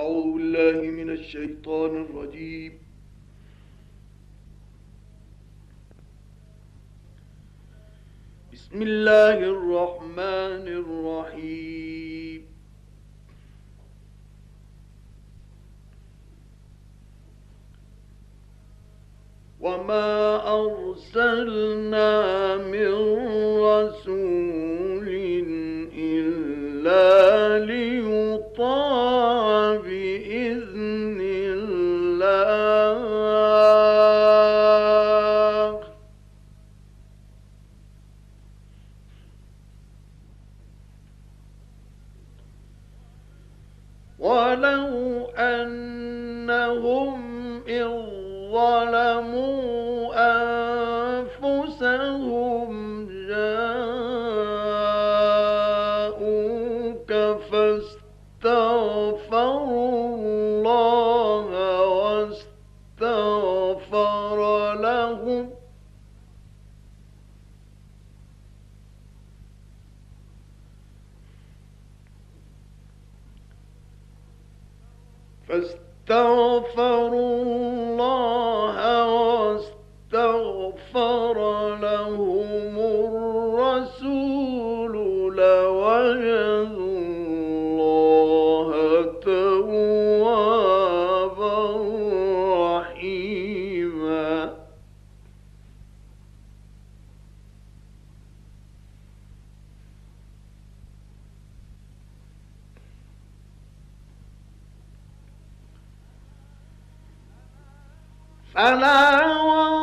أعوذ بالله من الشيطان الرجيم. بسم الله الرحمن الرحيم. وما أرسلنا من رسول إلا ليطاع فاستغفروا الله واستغفر لهم وَ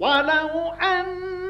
ولو أنا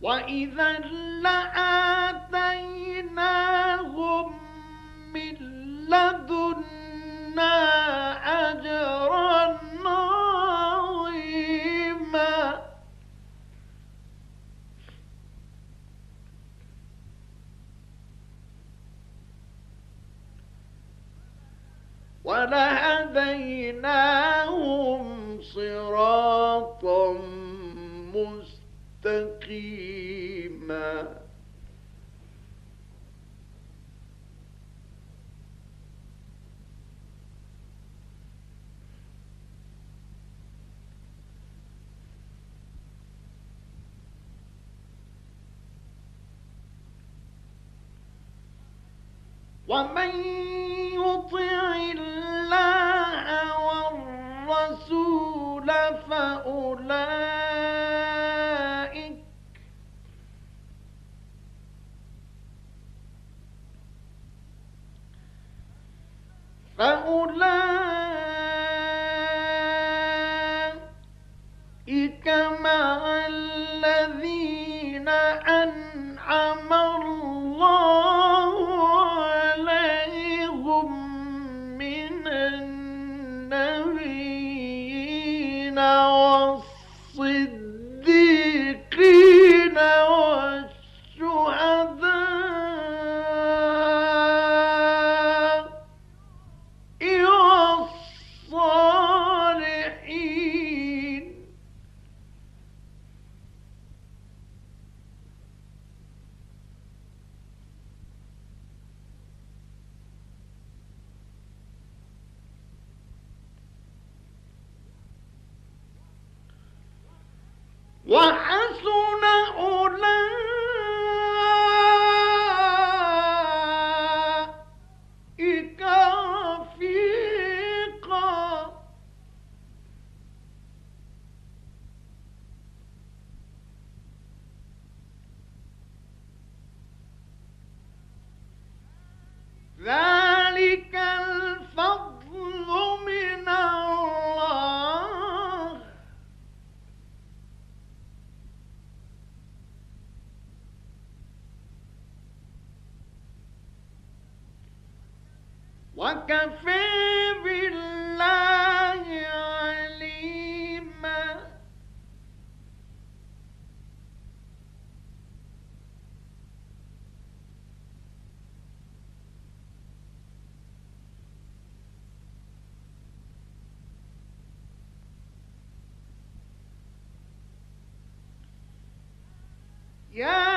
وإذا لآتيناهم من لدنا أجرا عظيما ولهديناهم صراطا مستقيما ومن وحسن أولئك رفيقا. ذلك Yeah.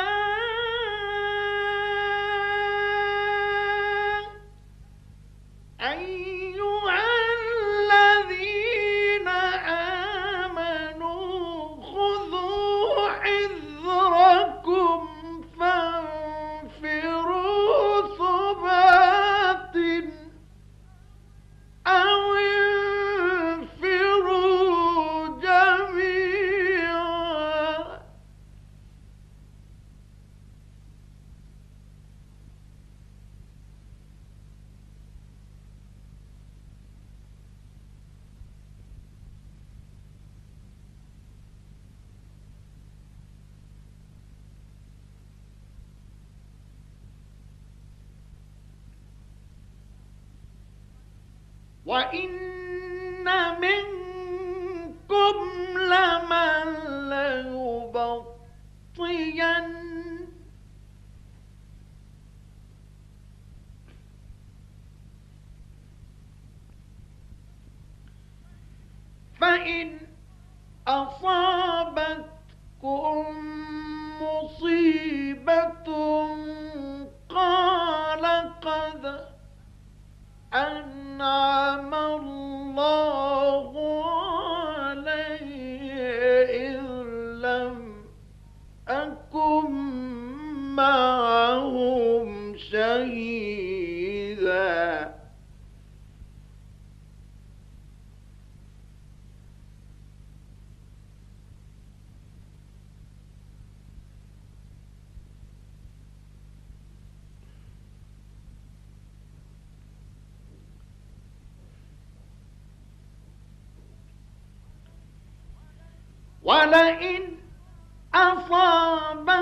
وإن منكم لمن ليبطين فإن أصابتكم مصيبة قال قد أنعم معهم شهيدا. ولئن أصابكم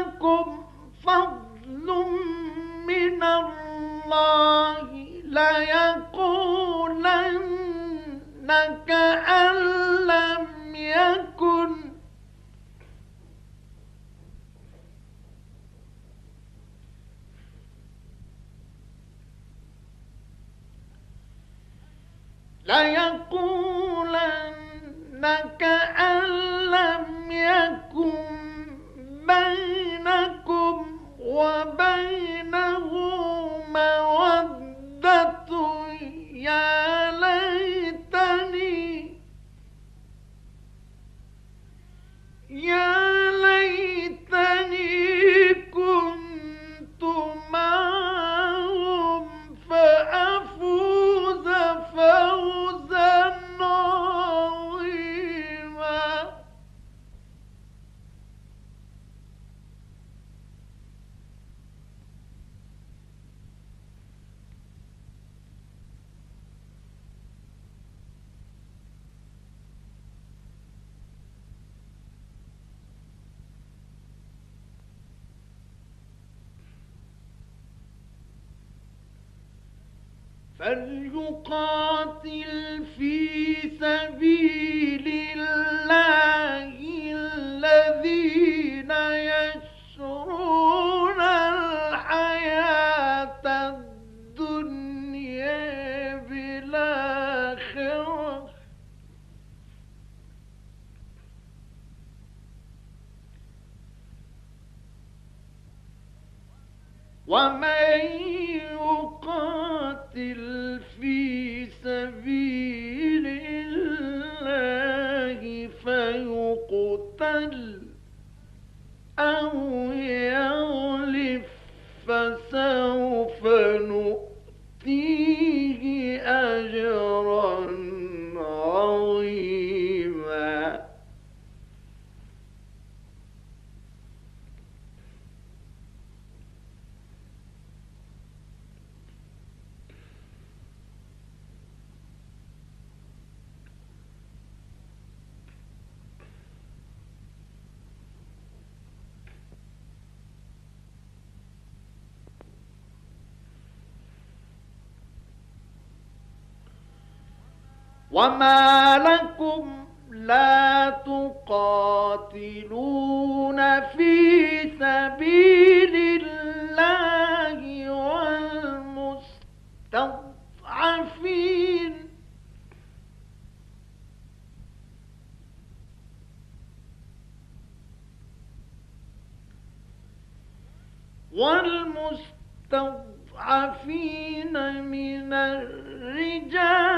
الله ليكونن أن لم يكن. ليقولن كأن فليقاتل في سبيل الله الذين وما لكم لا تقاتلون في سبيل الله والمستضعفين والمستضعفين من الرجال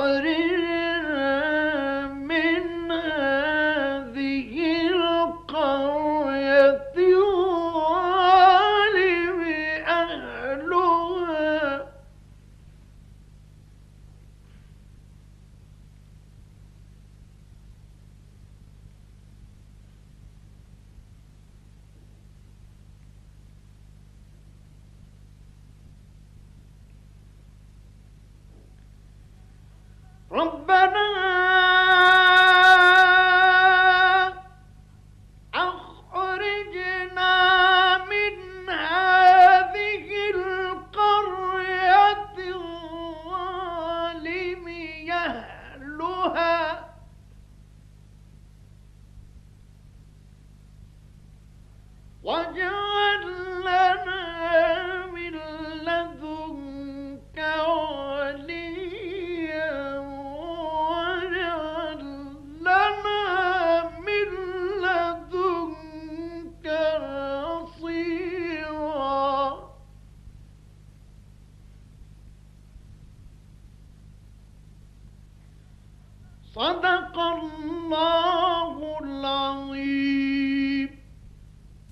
or